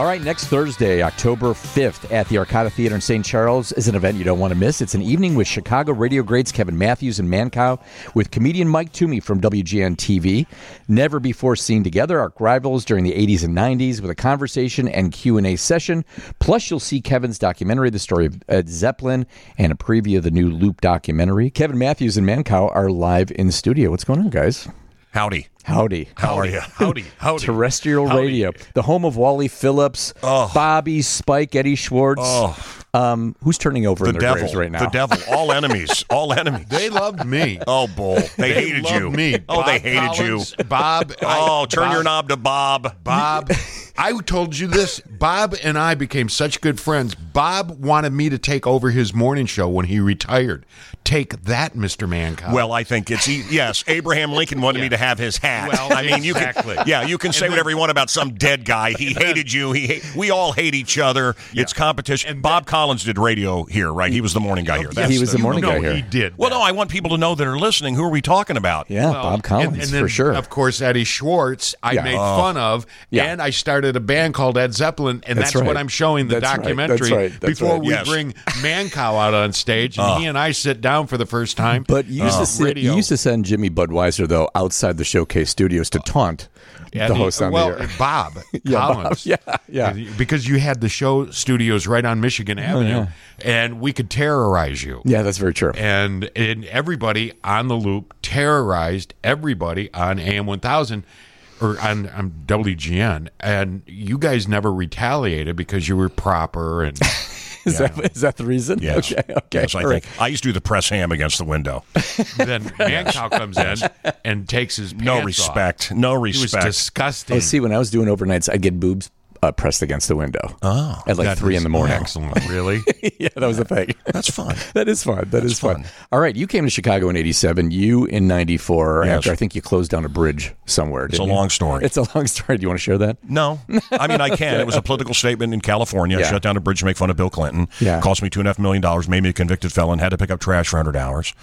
All right, next Thursday, October 5th, at the Arcada Theater in St. Charles is an event you don't want to miss. It's an evening with Chicago radio greats Kevin Matthews and Mancow with comedian Mike Toomey from WGN TV. Never before seen together, arc rivals during the 80s and 90s with a conversation and Q&A session. Plus, you'll see Kevin's documentary, The Story of Ed Zeppelin, and a preview of the new Loop documentary. Kevin Matthews and Mancow are live in the studio. What's going on, guys? Howdy. Howdy. How are you? Howdy. Howdy. Terrestrial Howdy. radio, the home of Wally Phillips, Oh. Bobby, Spike, Eddie Schwartz. Oh. Um, who's turning over The in their devil. graves right now? The devil. All enemies. All enemies. They loved me. Oh, bull. They, hated loved you. Me. Oh, they hated Collins, you. Bob. Oh, turn Bob, your knob to Bob. Bob. I told you this. Bob and I became such good friends. Bob wanted me to take over his morning show when he retired. Take that, Mr. Mancow. Well, I think it's e- yes. Abraham Lincoln wanted me to have his hat. Well, I mean, you can yeah, you can say then- whatever you want about some dead guy. He hated you. He hate, we all hate each other. It's competition. And Bob Collins did radio here, right? He was the morning guy here. He was the You morning know guy here. He did. Well, that. no, I want people to know that are listening. Who are we talking about? yeah, Well, Bob Collins and, and then, for sure. Of course, Eddie Schwartz, I Yeah. made fun of, Yeah. and I started a band called Ed Zeppelin, and That's that's, what. I'm showing the That's right. documentary That's right. That's before right. we Yes. bring Mancow out on stage, and he ah. and I sit down for the first time. but you used, to uh, sit, you used to send Jimmy Budweiser though outside the showcase studios to taunt the host on well, the air. Bob Yeah, Bob. Collins. Yeah, yeah. Because you had the show studios right on Michigan oh, Avenue, and we could terrorize you. Yeah, that's very true. and and everybody on the loop terrorized everybody on AM 1000 or on, on WGN, and you guys never retaliated because you were proper and. Is that is that the reason? Yes. Okay. Okay. Yes, I all right. think I used to do the press ham against the window. then Mancow comes in and takes his pants No off. respect. No It was respect. disgusting. Oh, see, when I was doing overnights, I get boobs uh, pressed against the window. Oh, at like three in the morning. Excellent, really. yeah, that was the thing. That's fun. That is fun. That is fun. fun. All right, you came to Chicago in '87. You in '94 Yes. after I think you closed down a bridge somewhere. It's a you? long story. It's a long story. Do you want to share that? No, I mean I can. It was a political statement in California. Yeah. Shut down a bridge to make fun of Bill Clinton. Yeah. Cost me two and a half million dollars. Made me a convicted felon. Had to pick up trash for hundred hours,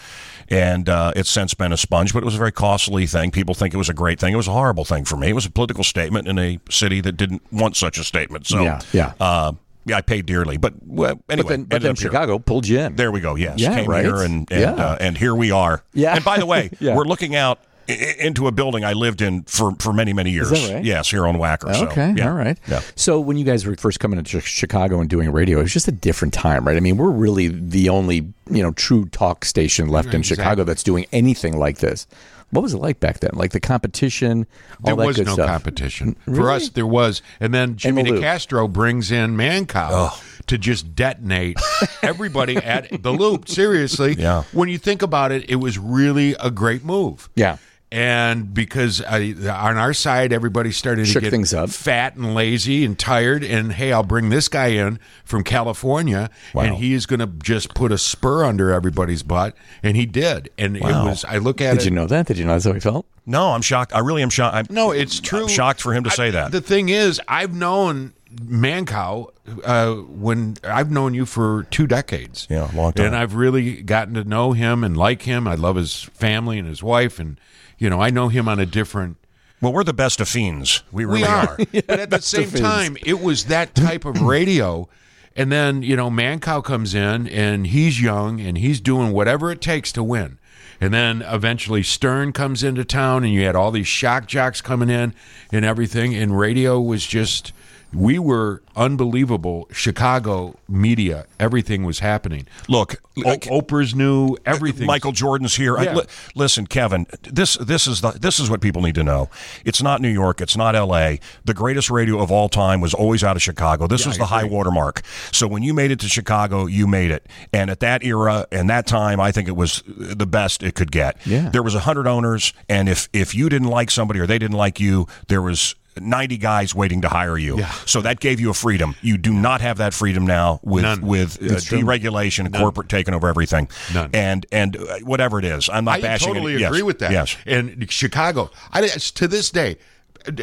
and uh, it's since been a sponge. But it was a very costly thing. People think it was a great thing. It was a horrible thing for me. It was a political statement in a city that didn't want such a statement. So Yeah, yeah. uh, yeah. I paid dearly. But well, anyway, but then, but then up here. Chicago pulled you in. There we go. Yes, Yeah, came right? here and and, Yeah. uh, and here we are. Yeah. And by the way, Yeah. we're looking out into a building I lived in for for many many years. that right? Yes, here on Wacker. So, Okay, yeah. all right. Yeah. So when you guys were first coming to Chicago and doing radio, it was just a different time, right? I mean, we're really the only you know true talk station left in Chicago that's doing anything like this. What was it like back then? Like the competition, all There that was good no stuff. competition. For us, there was. And then Jimmy the loop. DeCastro brings in Mancow to just detonate everybody at the loop. Seriously. Yeah. When you think about it, it was really a great move. Yeah. And because I, on our side, everybody started Shook to get things up. fat and lazy and tired. And hey, I'll bring this guy in from California, and he is going to just put a spur under everybody's butt. And he did. And it was. I look at Did it. you know that? Did you know that's how he felt? No, I'm shocked. I really am shocked. I'm, No, it's true. I'm shocked for him to I- say that. The thing is, I've known Mancow uh, when I've known you for two decades. Yeah, long time. And I've really gotten to know him and like him. I love his family and his wife, and you know, I know him on a different. well, we're the best of fiends. We really we are, but at the same time, it was that type of radio. And then you know, Mancow comes in, and he's young, and he's doing whatever it takes to win. And then eventually Stern comes into town, and you had all these shock jocks coming in and everything. And radio was just, we were unbelievable. Chicago media, everything was happening. Look, O- Oprah's new uh, everything. Michael Jordan's here. I, li- listen, Kevin. This this is the this is what people need to know. It's not New York. It's not L.A. The greatest radio of all time was always out of Chicago. This was the high watermark. So when you made it to Chicago, you made it. And at that era and that time, I think it was the best it could get. Yeah. There was hundred owners, and if if you didn't like somebody or they didn't like you, there was 90 guys waiting to hire you. So that gave you a freedom. You do not have that freedom now with None. with uh, deregulation and corporate taking over everything. None. And and uh, whatever it is, I'm not I bashing totally it. Yes. agree with that. Yes. And Chicago, I, to this day,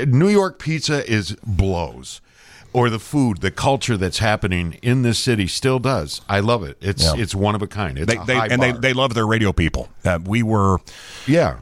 New York pizza is blows. Or the food, the culture that's happening in this city still does. I love it. It's Yeah. it's one of a kind. It's They, a they, and they, they love their radio people. Uh, we were yeah,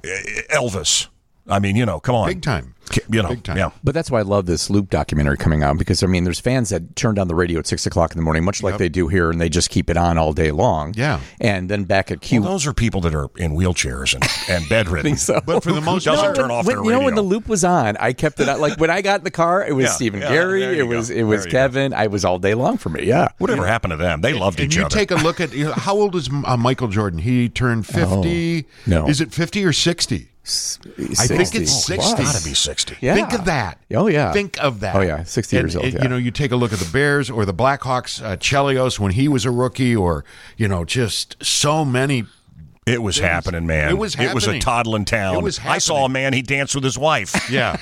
Elvis. I mean, you know, come on. big time. You know, Big time. yeah. But that's why I love this Loop documentary coming out because I mean, there's fans that turn down the radio at six o'clock in the morning, much like they do here, and they just keep it on all day long. Yeah. and then back at Q. Well, those are people that are in wheelchairs and, and bedridden. so. But for the most doesn't part, turn off when, their you know when the loop was on, I kept it on. Like when I got in the car, it was Yeah, Stephen yeah, Gary, there it was go. it was There. Kevin. I was all day long for me. Yeah. Whatever happened to them? They loved and each you other. take a look at you know, how old is uh, Michael Jordan? He turned fifty. Oh, no. is it fifty or sixty? I think it's 60. Gotta be 60. Yeah. Think of that. Oh, yeah. Think of that. Oh, yeah. 60 And years old, it- yeah. You know, you take a look at the Bears or the Blackhawks, uh, Chelios when he was a rookie, or you know, just so many. It was happening, man. It was It was a toddling town. It was I saw a man. He danced with his wife. Yeah,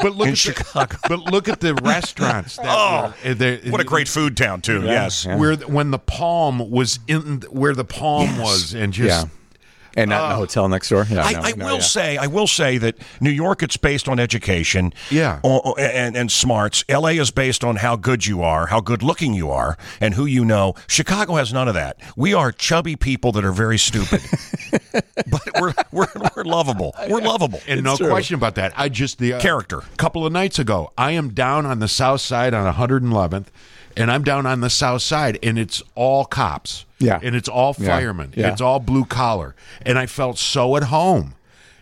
but look In at Chicago. The, but look at the restaurants. That Oh, were, uh, the- What a great food town, too. Yes. Yeah. Where when the Palm was in where the Palm was, and just Yeah. And not in the hotel next door. Yeah, I, no, I no, will yeah. say, I will say that New York it's based on education, Yeah. o- o- and, and smarts. L.A. is based on how good you are, how good looking you are, and who you know. Chicago has none of that. We are chubby people that are very stupid, but we're, we're we're lovable. We're lovable. And no true. question about that. I just the uh, Character. A couple of nights ago, I am down on the south side on 111th, and I'm down on the south side, and it's all cops. Yeah. and it's all Yeah. firemen. Yeah. It's all blue collar, and I felt so at home.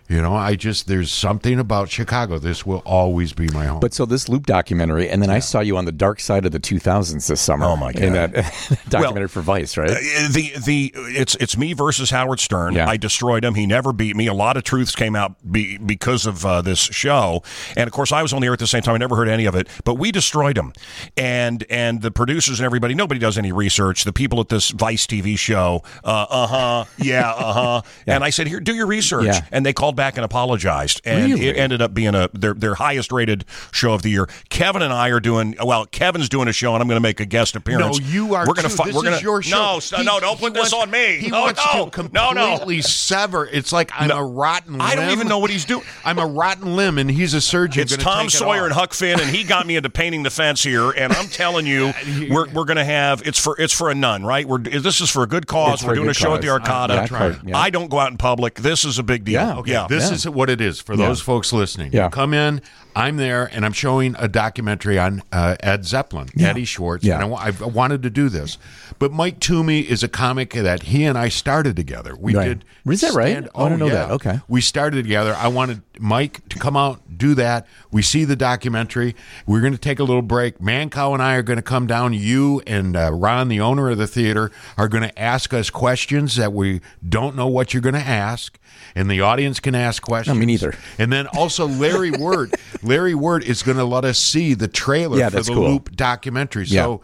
You know, I just there's something about Chicago. This will always be my home. But so this Loop documentary, and then I saw you on the dark side of the 2000s this summer. Oh, my In God. that documentary for Vice, right? Uh, the the it's it's me versus Howard Stern. Yeah. I destroyed him. He never beat me. A lot of truths came out be, because of uh, this show, and of course I was on the air at the same time. I never heard any of it, but we destroyed him. And and the producers and everybody, nobody does any research. The people at this Vice TV show, uh huh, yeah, uh huh. And I said, here, do your research. Yeah. And they called back and apologized, and Really? it ended up being a their their highest rated show of the year. Kevin and I are doing well. Kevin's doing a show, and I'm going to make a guest appearance. No, you are. We're going to too. fi- This we're going is to your show. no, He- no, don't put this wants- on me. He no, wants no, to no, completely no. sever. It's like I'm a rotten. Limb I don't limb. even know what he's doing. I'm a rotten limb, and he's a surgeon. It's Tom take it Sawyer and Huck Finn, and he got me into painting the fence here. And I'm telling you, we're, we're going to have it's for it's for a nun, right? We're this is for a good cause. It's we're doing a show at the cause. Arcada. Yeah, right, yeah. I don't go out in public. This is a big deal. Yeah, okay. yeah. This Yeah. is what it is for Yeah. those folks listening. Yeah. You come in, I'm there, and I'm showing a documentary on uh, Ed Zeppelin, Eddie Schwartz. Yeah. And I, I've wanted to do this. But Mike Toomey is a comic that he and I started together. We Right. did. Is that right? stand- Oh, I didn't know yeah. that. Okay. We started together. I wanted Mike to come out, do that. We see the documentary. We're going to take a little break. Mancow and I are going to come down. You and uh, Ron, the owner of the theater, are going to ask us questions that we don't know what you're going to ask. And the audience can ask questions. me neither. And then also Larry Wert. Larry Wert is going to let us see the trailer Yeah, for the cool. Loop documentary. Yeah. So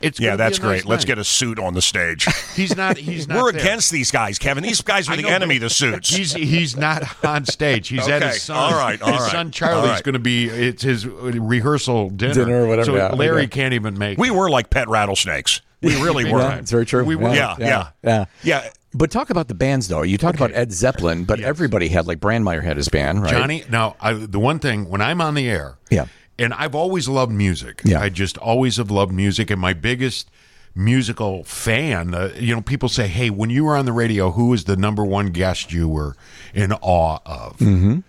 it's Yeah, that's nice great. Let's get a suit on the stage. He's not. He's not. We're there. against these guys, Kevin. These guys are the know, enemy. but The suits. He's he's not on stage. He's at his son. all right, all his right, son all Charlie's right. going to be. It's his rehearsal dinner. Dinner or whatever, So yeah, Larry okay. can't even make. we it. were like pet rattlesnakes. We really were. Yeah, it's very true. We were. Yeah, yeah, yeah. yeah. But talk about the bands, though. You talked about Ed Zeppelin, but everybody had like Brandmeier had his band, right? Johnny. Now, I, the one thing when I'm on the air, Yeah. and I've always loved music. Yeah. I just always have loved music, and my biggest musical fan. Uh, you know, people say, "Hey, when you were on the radio, who was the number one guest you were in awe of?" Mm-hmm.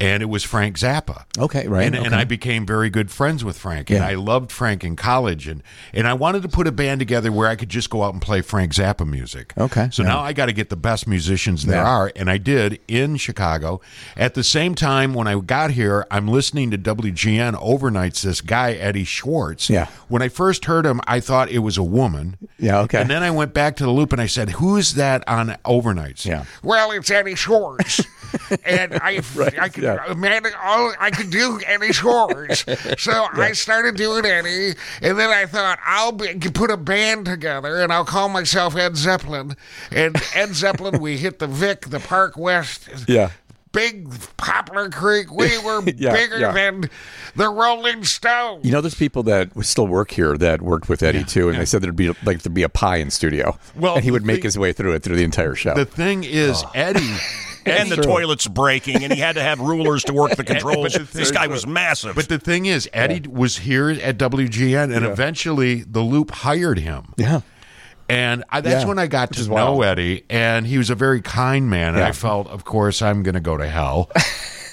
And it was Frank Zappa. Okay, right, And, and. I became very good friends with Frank, and Yeah. I loved Frank in college, and and I wanted to put a band together where I could just go out and play Frank Zappa music. Okay, So yeah. now I got to get the best musicians there Yeah. are, and I did in Chicago. At the same time, when I got here, I'm listening to WGN overnights. This guy Eddie Schwartz. Yeah. When I first heard him, I thought it was a woman. Yeah, okay. And then I went back to the loop and I said, "Who's that on overnights?" Yeah. Well, it's Eddie Schwartz, and I, I could, yeah. man, all I could do Eddie Schwartz. So I started doing Eddie, and then I thought I'll be, put a band together, and I'll call myself Ed Zeppelin. And Ed Zeppelin, we hit the Vic, the Park West, Yeah. big Poplar Creek. We were Yeah, bigger yeah. than the Rolling Stones. You know, there's people that still work here that worked with Eddie too, and they said there'd be like there'd be a pie in studio, Well, and he would make thing- his way through it through the entire show. The thing is, Oh. Eddie. And the true. toilet's breaking, and he had to have rulers to work the controls. The this guy was massive. But the thing is, Eddie was here at WGN, and eventually the Loop hired him. yeah, And I, that's Yeah, when I got to know wild. Eddie, and he was a very kind man. And Yeah. I felt, of course, I'm going to go to hell.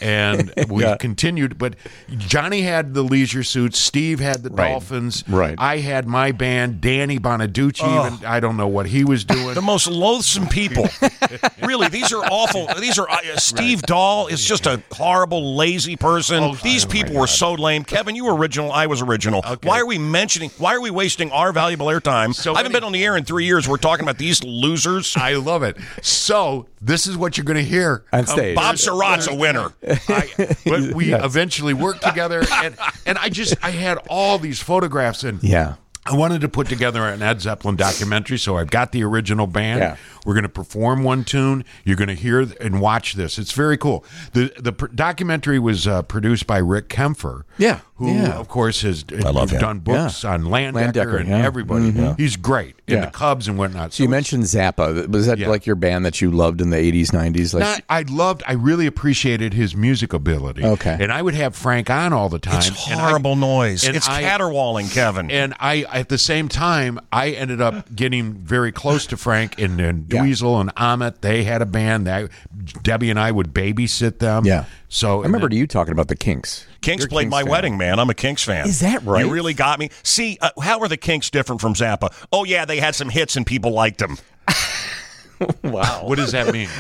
and we Yeah. continued, but Johnny had the leisure suits. Steve had the Right. Dolphins. Right. I had my band. Danny Bonaducci. Even I don't know what he was doing. the most loathsome people. really, these are awful. These are uh, Steve Dahl is just a horrible, lazy person. Oh, these oh people were so lame. Kevin, you were original. I was original. Why are we mentioning? Why are we wasting our valuable airtime? So I haven't many- been on the air in three years. We're talking about these losers. I love it. So this is what you're going to hear on stage. Bob Sirott's a winner. I, but we Yes. eventually worked together, and and I just I had all these photographs, and yeah, I wanted to put together an Ed Zeppelin documentary, so I've got the original band. Yeah. We're going to perform one tune. You're going to hear and watch this. It's very cool. the The pr- documentary was uh, produced by Rick Kaempfer. Yeah, who yeah. of course has love done books Yeah. on Landecker, Landecker, and yeah. Mm-hmm. everybody. He's great. in Yeah. the Cubs and whatnot. So you mentioned Zappa. Was that Yeah. like your band that you loved in the '80s, '90s? Like, Not, I loved. I really appreciated his music ability. Okay. and I would have Frank on all the time. It's and I- horrible noise. and It's I- caterwauling, Kevin. And I, at the same time, I ended up getting very close to Frank and, and Yeah. Dweezil and Ahmet. They had a band. That Debbie and I would babysit them. yeah. So I remember you talking about the Kinks. Kinks You're played Kinks my fan. wedding, man. I'm a Kinks fan. Is that right? You really got me. See, uh, how are the Kinks different from Zappa? Oh yeah, they had some hits and people liked them. Wow. What does that mean?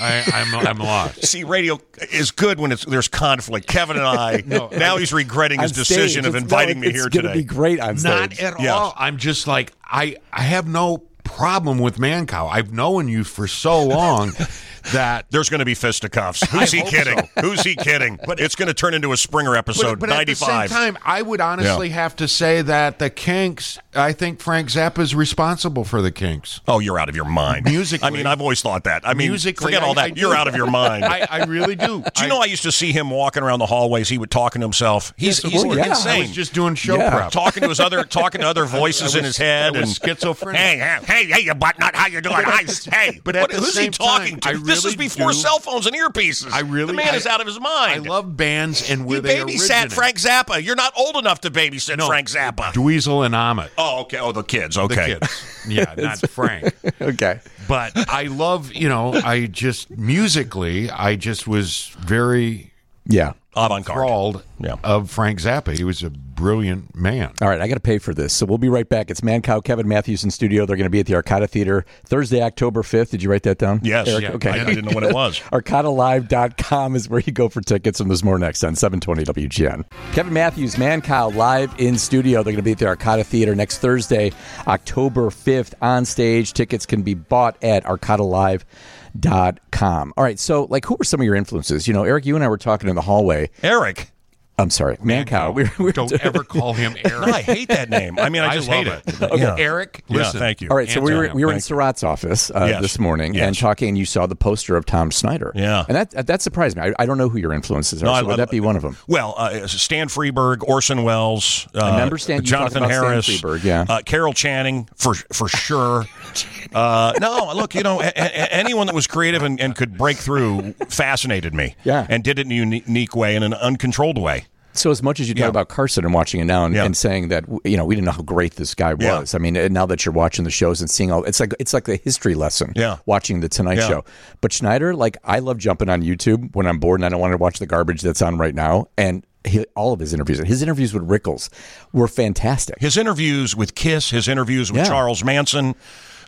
I, I'm, I'm lost. See, radio is good when it's there's conflict. Kevin and I. No, now he's regretting his On decision stage, of inviting no, me here It's going to today. be great on Not stage. at Yes. all. I'm just like I. I have no problem with Mancow. I've known you for so long that There's going to be fisticuffs. Who's he kidding? Who's he kidding? But it's going to turn into a Springer episode. but, but at the same time, I would honestly have to say that the Kinks. I think Frank Zappa is responsible for the Kinks. Oh, you're out of your mind. Musically- I mean, I've always thought that. I mean, Musically, forget all that. I do. you're out of your mind. I, I really do. Do you know I used to see him walking around the hallways? He would talking to himself. He's, Yes, he's yeah. insane. I was just doing show Yeah. prep. talking to his other talking to other voices in his head I was and schizophrenic. Hey, hey, hey, you butt nut, how you doing? Hi, hey, but at what- the who's same he talking time, to? I this is really before do- cell phones and earpieces. I really- the man I- is out of his mind. I love bands and where you they babysat originate. Frank Zappa. You're not old enough to babysit No, Frank Zappa. Dweezil and Ahmet. oh, okay. Oh, the kids. The Okay. kids. Yeah, not Frank. Okay. But I love, you know, I just musically, I just was very Yeah. Avant-garde. enthralled Yeah. of Frank Zappa. He was a brilliant man. All right, I got to pay for this. So we'll be right back. It's Mancow, Kevin Matthews in studio. They're going to be at the Arcada Theater Thursday, October 5th. Did you write that down? Yes. Eric? Yeah. Okay. I, I didn't know what it was. ArcadaLive.com is where you go for tickets, and there's more next on 720 WGN. Kevin Matthews, Mancow, live in studio. They're going to be at the Arcada Theater next Thursday, October 5th, on stage. Tickets can be bought at ArcadaLive.com. All right, so, like, who were some of your influences? You know, Eric, you and I were talking in the hallway. Eric. I'm sorry, Mancow. We were, we Don't ever call him Eric. No, I hate that name. I mean, I I just love hate it. it. Yeah. Eric, Yeah, listen. thank you. All right, so we were we were in Thank. Sirott's office uh, Yes. this morning Yes. and talking, and you saw the poster of Tom Snyder. Yeah. and that that surprised me. I, I don't know who your influences are. No, so I- would I- that be one of them? Well, uh, Stan Freberg, Orson Welles, uh, remember Stan- Jonathan talked about Stan Harris, Freberg, yeah. uh, Carol Channing for for sure. uh, no, look, you know, a- a- anyone that was creative and, and could break through fascinated me. Yeah. and did it in a unique way, in an uncontrolled way. So as much as you talk Yeah. about Carson and watching it now and, Yeah. and saying that you know we didn't know how great this guy Yeah. was. I mean, now that you're watching the shows and seeing all, it's like it's like a history lesson. Yeah. watching the Tonight Yeah. Show. But Snyder, like I love jumping on YouTube when I'm bored and I don't want to watch the garbage that's on right now. And he, all of his interviews, his interviews with Rickles, were fantastic. His interviews with Kiss, his interviews with Yeah. Charles Manson,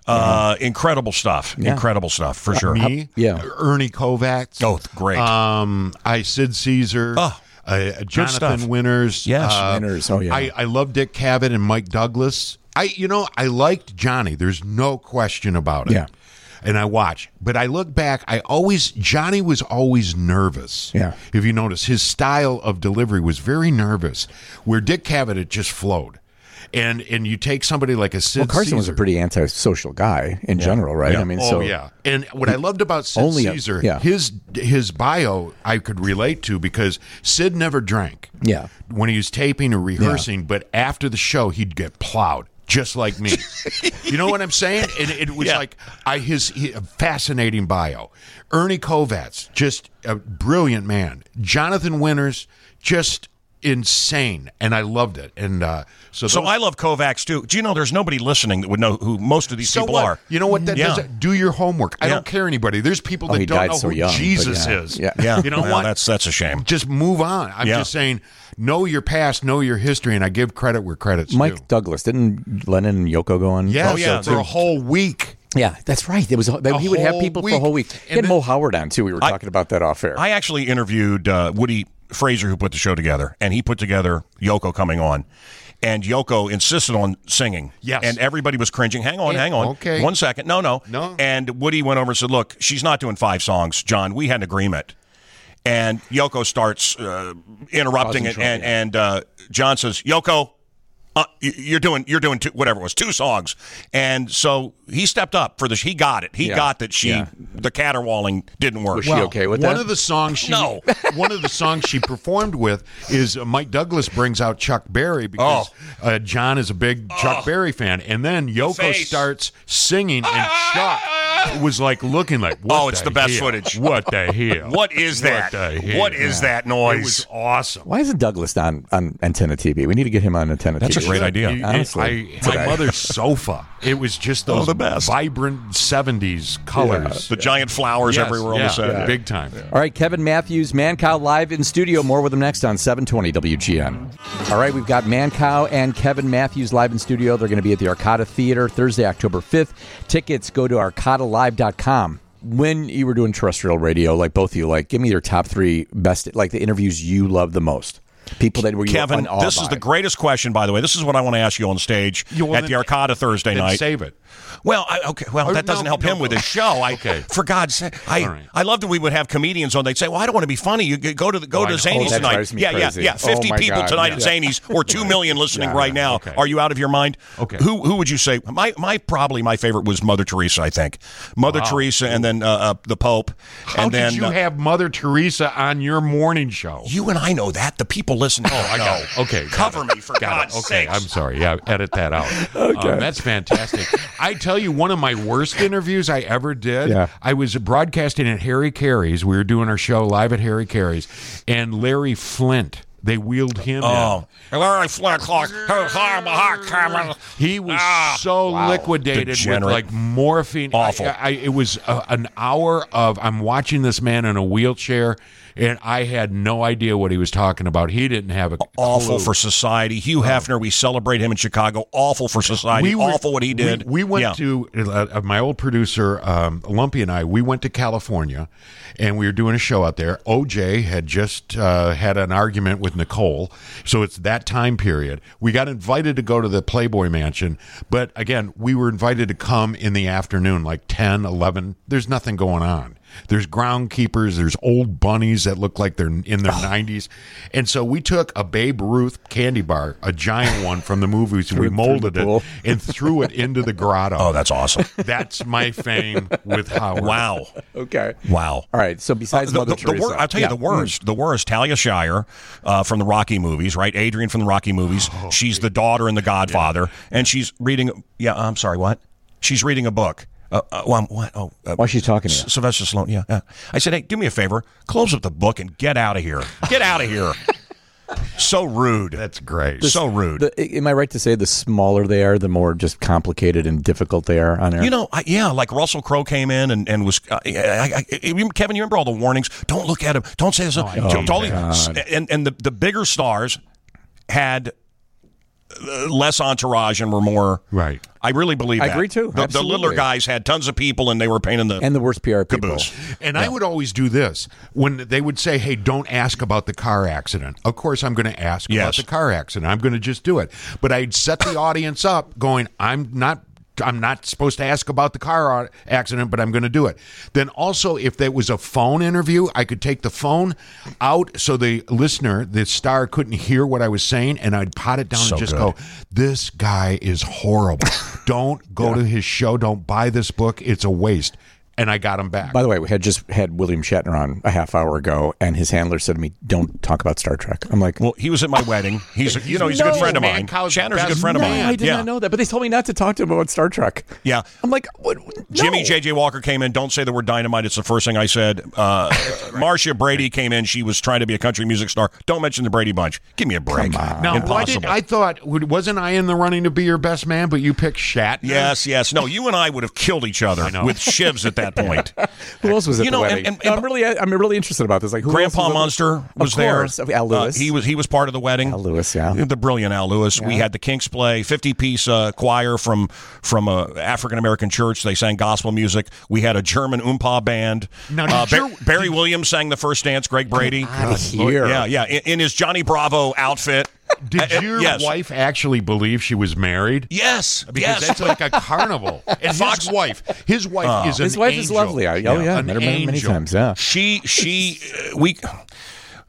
uh, incredible stuff. Yeah. Incredible stuff for sure. Me, Yeah. Ernie Kovacs. Oh, great. Um, I Sid Caesar. Oh, uh, Jonathan stuff. Winters. Yes. uh, Winters, oh, yeah. I, I love Dick Cavett and Mike Douglas. I, you know, I liked Johnny. There's no question about it. Yeah. And I watch, but I look back. I always Johnny was always nervous. Yeah. If you notice, his style of delivery was very nervous. Where Dick Cavett it just flowed. And and you take somebody like a Sid Well, Carson was a pretty antisocial guy in general, right? I mean, oh so yeah, and what I loved about Sid Only a- Caesar, yeah. his his bio I could relate to because Sid never drank. Yeah. when he was taping or rehearsing, but after the show he'd get plowed. Just like me, you know what I'm saying? And it was Yeah. like I his he, a fascinating bio. Ernie Kovacs, just a brilliant man. Jonathan Winters, just insane, and I loved it. And uh, so, So those- I love Kovacs too. Do you know there's nobody listening that would know who most of these so people what? are? You know what that Yeah. does? Do your homework. I Yeah. don't care anybody. There's people Oh, that he don't died know so who young, but Jesus yeah. is. Yeah. Yeah, You know Well, what? That's that's a shame. just move on. I'm Yeah. just saying, know your past, know your history, and I give credit where credit's due. Mike due. Douglas didn't Lennon and Yoko go on? Yeah, Oh, yeah, for a whole week. yeah, that's right. It was A he would have whole people for a week. whole week. He And had then- Mo Howard on too. We were talking about that off air. I actually interviewed uh, Woody Fraser, who put the show together, and he put together Yoko coming on. And Yoko insisted on singing. Yes. And everybody was cringing. Hang on, Yeah, hang on. okay. One second. No, no. No. And Woody went over and said, Look, she's not doing five songs, John. We had an agreement. And Yoko starts uh, interrupting Causing it, trouble, and, and uh, John says, Yoko, uh, you're doing you're doing two, whatever it was two songs and so he stepped up for this he got it he Yeah. got that she Yeah. the caterwauling didn't work Was she okay with one that? of the songs she No. one of the songs she performed with is uh, Mike Douglas brings out Chuck Berry because uh, John is a big Chuck Berry fan, and then Yoko face. starts singing, and Chuck was like looking like, what Oh, it's the best hell? footage. What the hell? What is that? the hell? What is that noise? It was awesome. Why isn't Douglas on, on Antenna TV? We need to get him on Antenna That's TV. That's a great idea. It- it- Honestly, I- my mother's sofa. It was just oh, those Oh, the best. vibrant '70s colors. the giant flowers Yes, everywhere on yeah, the set. big time. All right, Kevin Matthews, Mancow live in studio. More with him next on 720 WGN. All right, we've got Mancow and Kevin Matthews live in studio. They're going to be at the Arcada Theater Thursday, October 5th. Tickets go to arcadalive.com. When you were doing terrestrial radio, like both of you, like give me your top three best, like the interviews you love the most. People that were you Kevin, in awe this is the greatest question, by the way. This is what I want to ask you on stage You- at the Arcada Thursday Then night. save it. Well, I, okay. Well, Or that doesn't no, help no, him with no. his show. I, Okay. For God's sake, I, All right. I love that we would have comedians on. They'd say, "Well, I don't want to be funny. You go to the, go Oh, to know. Zanies Oh, that tonight. drives me yeah, crazy. yeah, yeah. Oh, Fifty my people God, tonight yeah. at Zanies, or two million listening Yeah, right now. okay. Are you out of your mind? Okay. Who who would you say? My my probably my favorite was Mother Teresa. I think Mother Teresa, and then uh, uh, the Pope, How and then did you uh, have Mother Teresa on your morning show? you and I know that. The people listening. Oh, I got it. Okay, Cover it. me for Got God's it. Okay, sakes. I'm sorry. Yeah, edit that out. okay, that's fantastic. I tell you, one of my worst interviews I ever did. Yeah. I was broadcasting at Harry Caray's. We were doing our show live at Harry Caray's, and Larry Flynt. They wheeled him Oh, in. Larry Flynt, like, He was Ah, so liquidated with like morphine. Awful. I, I, it was uh an hour of I'm watching this man in a wheelchair, and I had no idea what he was talking about. He didn't have a awful clue. for society. Hugh Hefner, we celebrate him in Chicago. Awful for society. were- awful what he did. We, we went Yeah. to uh, my old producer um, Lumpy and I. We went to California, and we were doing a show out there. OJ had just uh, had an argument with Nicole, so it's that time period. We got invited to go to the Playboy Mansion, but again, we were invited to come in the afternoon, like 10, 11. There's nothing going on. There's groundkeepers. There's old bunnies that look like they're in their 90s. And so we took a Babe Ruth candy bar, a giant one from the movies. we molded it and threw it into the grotto. Oh, that's awesome. That's my fame with Howard. wow. okay. Wow. All right. So besides The, Mother the, the wor- I'll tell you Yeah. the worst. The worst. Talia Shire uh, from the Rocky movies, right? Adrian from the Rocky movies. Oh, she's the daughter in The Godfather, and she's reading. Yeah, I'm sorry. What? She's reading a book. Uh, uh, well, what? Oh, uh, Why she's talking to you? S- Sylvester Stallone. Yeah, yeah. I said, hey, do me a favor. Close up the book and get out of here. Get out of here. so rude. That's great. so rude. The, am I right to say the smaller they are, the more just complicated and difficult they are on air? You know, I, yeah, like Russell Crowe came in and, and was, uh, I, I, I, Kevin, you remember all the warnings? Don't look at him. Don't say this. Oh, Don't- don't- God. and and the, the bigger stars had less entourage and were more. Right. I really believe I that. agree, too. The, the littler guys had tons of people and they were paying in the. and the worst PR people. Caboose. And I would always do this when they would say, "Hey, don't ask about the car accident." Of course, I'm going to ask Yes. about the car accident. I'm going to just do it. But I'd set the audience up, going, "I'm not I'm not supposed to ask about the car accident, but I'm going to do it. Then also, if there was a phone interview, I could take the phone out so the listener, the star, couldn't hear what I was saying, and I'd pot it down So and just good. go, "This guy is horrible. Don't go to his show. Don't buy this book. It's a waste." And I got him back. By the way, we had just had William Shatner on a half hour ago, and his handler said to me, "Don't talk about Star Trek." I'm like, Well, he was at my wedding. He's a, you know he's a good friend of man, mine. Kyle's Shatner's a good best friend of mine. I did yeah. not know that. But they told me not to talk to him about Star Trek. Yeah. I'm like, what? Jimmy no. J.J. Walker came in. Don't say the word dynamite. It's the first thing I said. Uh, Marcia Brady came in. She was trying to be a country music star. Don't mention the Brady Bunch. Give me a break. now, why did I thought wasn't I in the running to be your best man? But you picked Shatner. Yes, yes. No, you and I would have killed each other with shivs at that point. Who else was at You the know, and- wedding? and- I'm really, I'm really interested about this. Like, who Grandpa was at the- was of there. course. Al Lewis. Uh, he was he was part of the wedding. Al Lewis, yeah. The brilliant Al Lewis. We had the Kinks play, fifty piece uh, choir from from a African American church. They sang gospel music. We had a German oompa band. Now, uh, did Bar- Barry Williams sang the first dance. Greg Brady. Outta here. Yeah, yeah. In, in his Johnny Bravo outfit. Did Uh, your yes. wife actually believe she was married? Yes, Because yes. that's like a carnival. And Fox- his wife, his wife is an His wife is lovely. I, oh yeah, an met her many, many times. Yeah. she she uh, we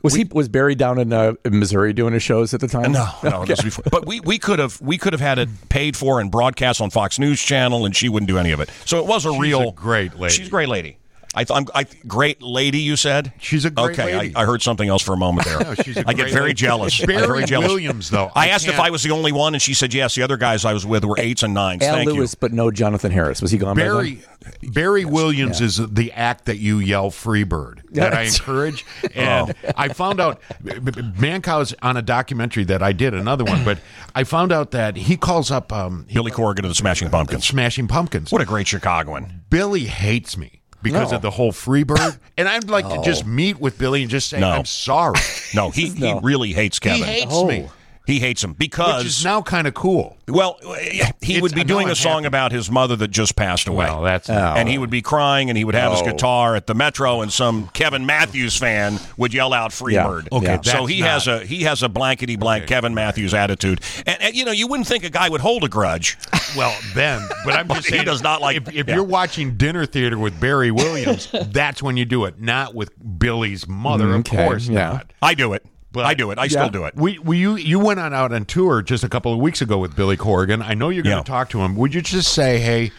Was he was Barry down in, uh, in Missouri doing his shows at the time? No, no, this was before. But we, we could have we could have had it paid for and broadcast on Fox News Channel, and she wouldn't do any of it. So it was a She's real a great lady. She's a great lady. I thought I great lady. You said She's a great okay. lady. I, I heard something else for a moment there. No, she's a I get very lady. jealous. I'm Barry very jealous. Williams, though, I, I asked if I was the only one, and she said yes. The other guys I was with were eights and nines. Al Thank Lewis, you. but no Jonathan Harris. Was he gone by then? Barry Barry Williams is the act that you yell "Freebird" that I encourage, and I found out Mancow's on a documentary that I did another one, but I found out that he calls up um, Billy Corgan of the Smashing Pumpkins. Smashing Pumpkins. What a great Chicagoan. Billy hates me because No. of the whole Freebird, and I'd like to just oh. meet with Billy and just say No. I'm sorry. No, he, he really hates Kevin. He hates Oh. me, He hates him which because is now kind of cool. Well, uh, he It's- would be doing a song happy. about his mother that just passed away. Well, that's oh. and he would be crying, and he would have his Oh. guitar at the Metro, and some Kevin Matthews fan would yell out "Freebird." Yeah. Okay, so he not- has a he has a blankety blank Kevin Matthews attitude, and, and you know you wouldn't think a guy would hold a grudge. Well, Ben, but I'm But just he does not like- If, if yeah. you're watching dinner theater with Barry Williams, that's when you do it, not with Billy's mother. Mm, okay, Of course yeah. not. I do it. But- I do it. I Yeah. still do it. We, we, you, you went on out on tour just a couple of weeks ago with Billy Corgan. I know you're going to Yeah. talk to him. Would you just say, "Hey,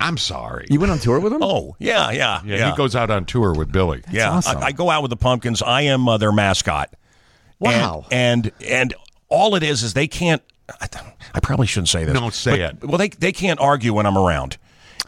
I'm sorry"? You went on tour with him? Oh yeah, yeah, yeah, he goes out on tour with Billy. Yeah, awesome. I, I go out with the pumpkins. I am uh, their mascot. Wow. And, and and all it is is they can't. I, I probably shouldn't say this. Don't say but- it. Well, they they can't argue when I'm around.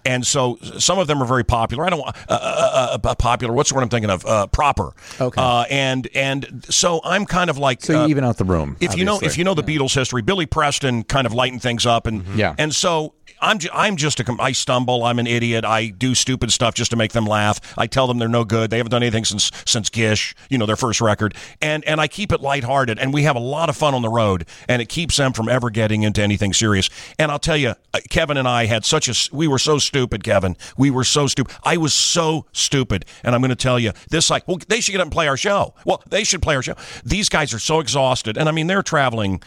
And so some of them are very popular. I don't want uh, uh, uh, uh, popular. What's the word I'm thinking of? Uh, proper. Okay. Uh, and and so I'm kind of like So you uh, even out the room. if you know if you know the Beatles history, Billy Preston kind of lightened things up, and Yeah. and so I'm ju- I'm just a com- I stumble, I'm an idiot, I do stupid stuff just to make them laugh. I tell them they're no good, they haven't done anything since since Gish, you know, their first record, and and I keep it lighthearted, and we have a lot of fun on the road, and it keeps them from ever getting into anything serious. And I'll tell you, uh, Kevin and I had such a we were so stupid, Kevin, we were so stupid. I was so stupid, and I'm going to tell you this like, well, they should get up and play our show. Well, they should play our show. These guys are so exhausted, and I mean, they're traveling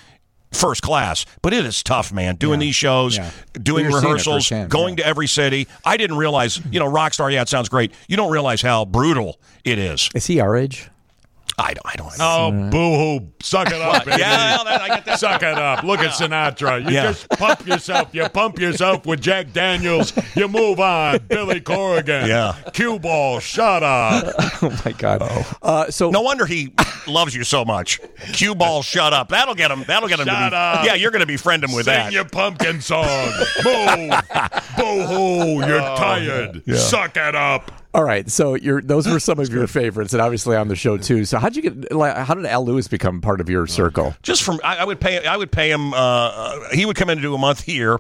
first class, but it is tough, man. Doing these shows, Yeah. doing rehearsals, going yeah. to every city. I didn't realize, you know, Rockstar, yeah, it sounds great. You don't realize how brutal it is. Is he our age? I, don't- I don't Oh, boo hoo! Suck it up, baby. Yeah, that- I get that. Suck it up. Look at Sinatra. You Yeah. just pump yourself. You pump yourself with Jack Daniels. You move on. Billy Corgan. Yeah. Cue ball. Shut up. Oh my God. Uh, so No wonder he loves you so much. Cue ball, shut up. That'll get him. That'll get him to Shut be. up. Yeah, you're going to befriend him with Sing that. your pumpkin song. Move. Boo hoo. You're tired. Suck it up. All right. So you're those were some of your favorites, and obviously on the show too. So how'd you get? Like, how did Al Lewis become part of your circle? just from I, I would pay I would pay him uh, he would come in to do a month here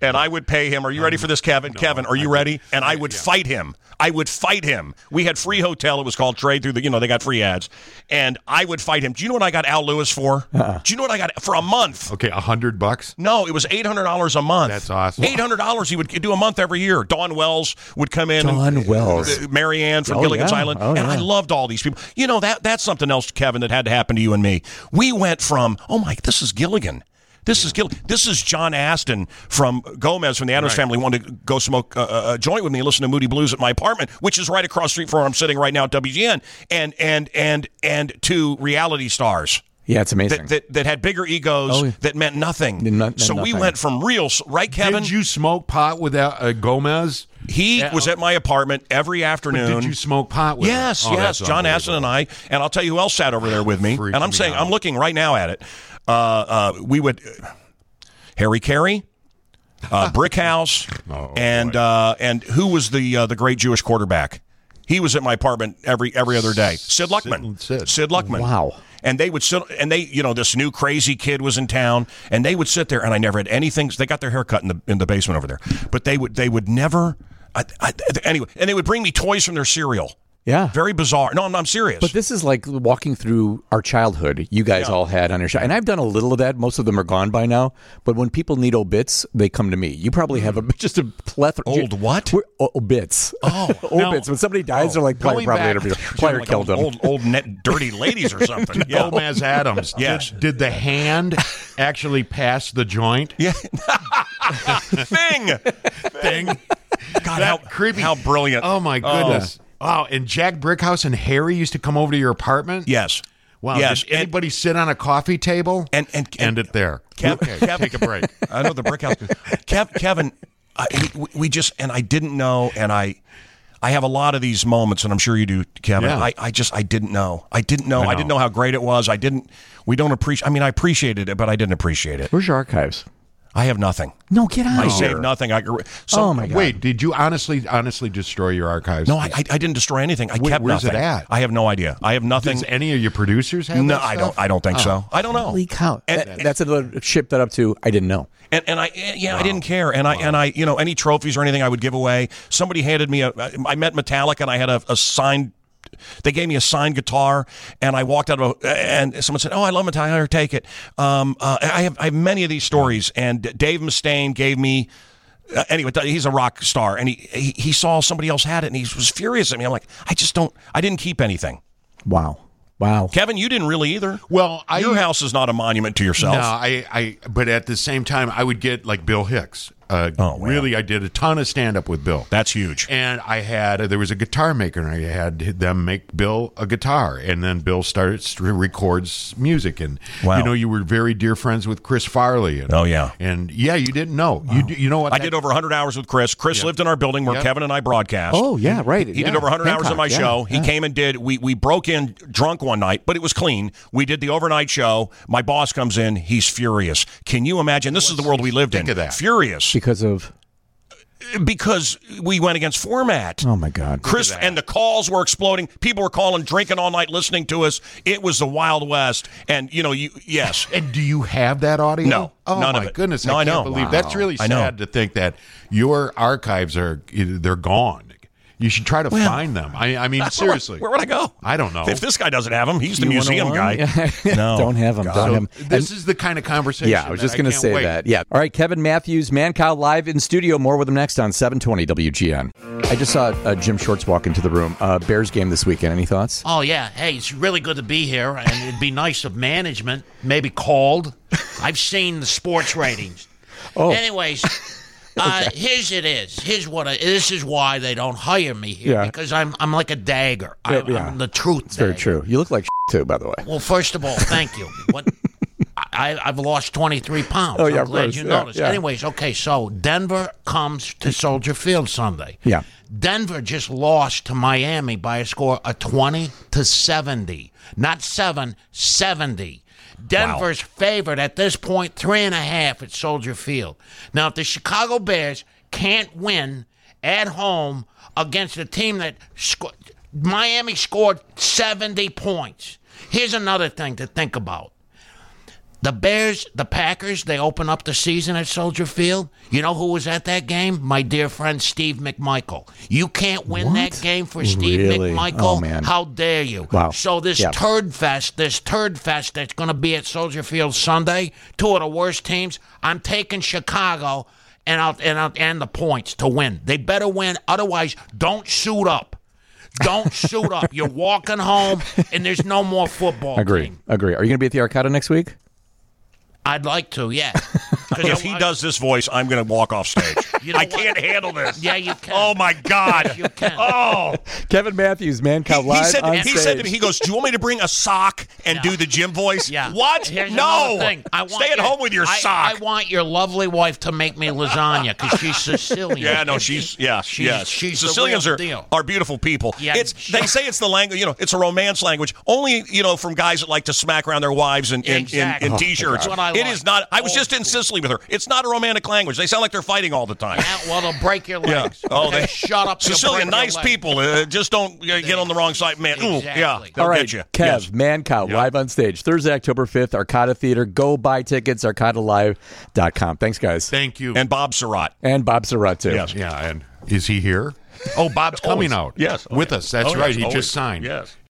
and I would pay him are you ready for this Kevin Kevin are you ready and I would fight him I would fight him we had free hotel it was called trade through the you know they got free ads and I would fight him do you know what I got Al Lewis for do you know what I got for a month Okay, a hundred bucks. no, it was eight hundred dollars a month. That's awesome. Eight hundred dollars. He would do a month every year. Dawn Wells would come in. Dawn and, Wells. uh, Mary Ann from Oh, Gilligan's yeah. Island, Oh, and I loved all these people. You know that that's something else, Kevin, that had to happen to you and me. We went from oh my, this is Gilligan. This is killing. This is John Astin from Gomez from the Addams Right. family wanted to go smoke uh, a joint with me and listen to Moody Blues at my apartment, which is right across the street from where I'm sitting right now at WGN, and and and and two reality stars. Yeah, it's amazing. That, that, that had bigger egos Oh, yeah. that meant nothing. Not- meant so we went from real, right, Kevin? Did you smoke pot with uh, Gomez? he Yeah, was at my apartment every afternoon. Did you smoke pot with him? Yes, Oh, yes. John Astin and I, and I'll tell you who else sat over there with me. And I'm me saying, out. I'm looking right now at it. Uh, uh, we would, Harry Caray, uh, Brickhouse, Oh, and uh, and who was the uh, the great Jewish quarterback? He was at my apartment every every other day. Sid Luckman. Sid. Sid Luckman. Wow. And they would sit, and they, you know, this new crazy kid was in town, and they would sit there, and I never had anything. They got their hair cut in the in the basement over there, but they would they would never. I, I, anyway, and they would bring me toys from their cereal. Yeah. Very bizarre. No, I'm, I'm serious. But this is like walking through our childhood. You guys all had on your show, and I've done a little of that. Most of them are gone by now. But when people need obits, they come to me. You probably have a just a plethora. Old what? We're- o- obits. Oh, obits. when somebody dies, they're like, Player going probably back- interviewed. Player like killed old, him. Old, old net dirty ladies or something. Yeah. Gomez Addams. Yes. Did, did the hand actually pass the joint? Yeah. Thing. Thing. God, how creepy. How brilliant. Oh my goodness. Oh. Wow. And Jack Brickhouse and Harry used to come over to your apartment. Yes. Wow. Yes. Did anybody sit on a coffee table? And and, and, end it there. Kev- okay. Kev- take a break. I know the Brickhouse. Kev, Kevin, I, we, we just and I didn't know, and I, I have a lot of these moments, and I'm sure you do, Kevin. Yeah. I, I just I didn't know. I didn't know. I, know. didn't know how great it was. I didn't. We don't appreciate. I mean, I appreciated it, but I didn't appreciate it. Where's your archives? I have nothing. No, get out I of saved here. nothing. I so, Oh, my God. Wait, did you honestly, honestly destroy your archives? No, I, I I didn't destroy anything. I Wait, kept where's it nothing. at? I have no idea. I have nothing. Does any of your producers have no, that I don't. I don't think so. Oh. I don't know. Holy cow. And- That- that's another ship that up to, I didn't know. And, and I yeah I didn't care and I and I you know any trophies or anything I would give away. Somebody handed me a I met Metallica and I had a, a signed. They gave me a signed guitar, and I walked out of a, and someone said, "Oh, I love Metallica. Here, Take it." Um, uh, I have I have many of these stories, and Dave Mustaine gave me. Uh, anyway, he's a rock star, and he, he he saw somebody else had it, and he was furious at me. I'm like, I just don't. I didn't keep anything. Wow. Wow. Kevin, you didn't really either. Well, I Your house is not a monument to yourself. No, I, I, but at the same time, I would get like Bill Hicks. Uh, Oh, wow. really, I did a ton of stand up with Bill. That's huge. And I had there was a guitar maker, and I had them make Bill a guitar, and then Bill started to records music, and Wow. you know you were very dear friends with Chris Farley. And, Oh, yeah. and yeah, you didn't know. You you know what I that- did over 100 hours with Chris. Chris lived in our building where Yep. Kevin and I broadcast. Oh, yeah, right. He yeah. did over 100 hours of my yeah, show. He came and did. We we broke in drunk one night, but it was clean. We did the overnight show. My boss comes in. He's furious. Can you imagine? This is the world we lived think in. of that? Furious Because of, because we went against format. oh my God. Chris and the calls were exploding. People were calling, drinking all night, listening to us. It was the Wild West. And you know, you yes, And do you have that audio? No, Oh none my of it. goodness! No, I I can't know. believe Wow. that's really I know. sad to think that your archives are they're gone. You should try to find them. I, I mean, seriously. where would I go? I don't know. If this guy doesn't have them, he's the You museum guy. No, don't have them. Don't So have 'em. this is the kind of conversation. Yeah, I was just going to say wait. that. Yeah. All right, Kevin Matthews, Mancow live in studio. More with him next on 720 WGN. I just saw uh, Jim Shorts walk into the room. Uh, Bears game this weekend. Any thoughts? Oh yeah, hey, it's really good to be here, and it'd be nice if management maybe called. I've seen the sports ratings. Oh. Anyways, uh, here's it is. Here's what. I, this is why they don't hire me here Yeah. because I'm I'm like a dagger. I'm, yeah. I'm the truth. It's very dagger. true. You look like shit too, by the way. Well, first of all, thank you. What I, I've lost 23 pounds. Oh, yeah, I'm of glad course. you Yeah, noticed. yeah. Anyways, okay, so Denver comes to Soldier Field Sunday. Yeah. Denver just lost to Miami by a score of 20 to 70. Not 7, 70. Denver's favored at this point, three and a half at Soldier Field. Now, if the Chicago Bears can't win at home against a team that sco- Miami scored 70 points. Here's another thing to think about. The Bears, the Packers, they open up the season at Soldier Field. You know who was at that game? My dear friend Steve McMichael. You can't win that game for Steve Really? Oh, McMichael. Oh, man. How dare you? Wow. So this Yeah. turd fest, this turd fest that's going to be at Soldier Field Sunday, two of the worst teams. I'm taking Chicago and I'll and I'll, and the points to win. They better win, otherwise, don't suit up. Don't suit up. You're walking home, and there's no more football. Agree. Agree. Are you going to be at the Arcada next week? I'd like to, yeah. 'Cause If he does this voice, I'm going to walk off stage. You know I can't handle this. Yeah, you can. Oh my God! You can. Oh, Kevin Matthews, Man he, Cow he live said on he stage. said to me, he goes, "Do you want me to bring a sock and Yeah. do the gym voice?" Yeah. What? Here's no. another thing. I want Stay at your- home with your I, sock. I want your lovely wife to make me lasagna because she's Sicilian. yeah, no, And she's yeah, she's, yes. She's Sicilians the are real deal. are beautiful people. Yeah, it's she- they say it's the language, you know, it's a romance language. Only you know from guys that like to smack around their wives in in, Exactly. in, in t-shirts. That's what I It like. is not. I was Old just in school. Sicily with her. It's not a romantic language. They sound like they're fighting all the time. Yeah, well, they'll break your Yeah. legs. Oh, they shut up. you'll Sicilian, nice people. Uh, just don't uh, get on the wrong side, man. Ooh, Exactly. yeah, they'll All right, get you. Kev, Yes. Mancow, live on stage Thursday, October 5th, Arcada Theater. Go buy tickets, arcadalive.com. Thanks, guys. Thank you. And Bob Sirott. And Bob Sirott, too. Yes. yeah, and is he here? Oh, Bob's coming out. Yes. with us. That's Oh, right. yes, He always. just signed. Yes.